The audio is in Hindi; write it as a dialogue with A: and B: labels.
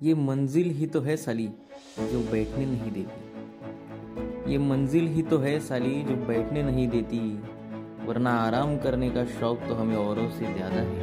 A: ये मंजिल ही तो है साली, जो बैठने नहीं देती। ये मंजिल ही तो है साली, जो बैठने नहीं देती, वरना आराम करने का शौक तो हमें औरों से ज़्यादा है।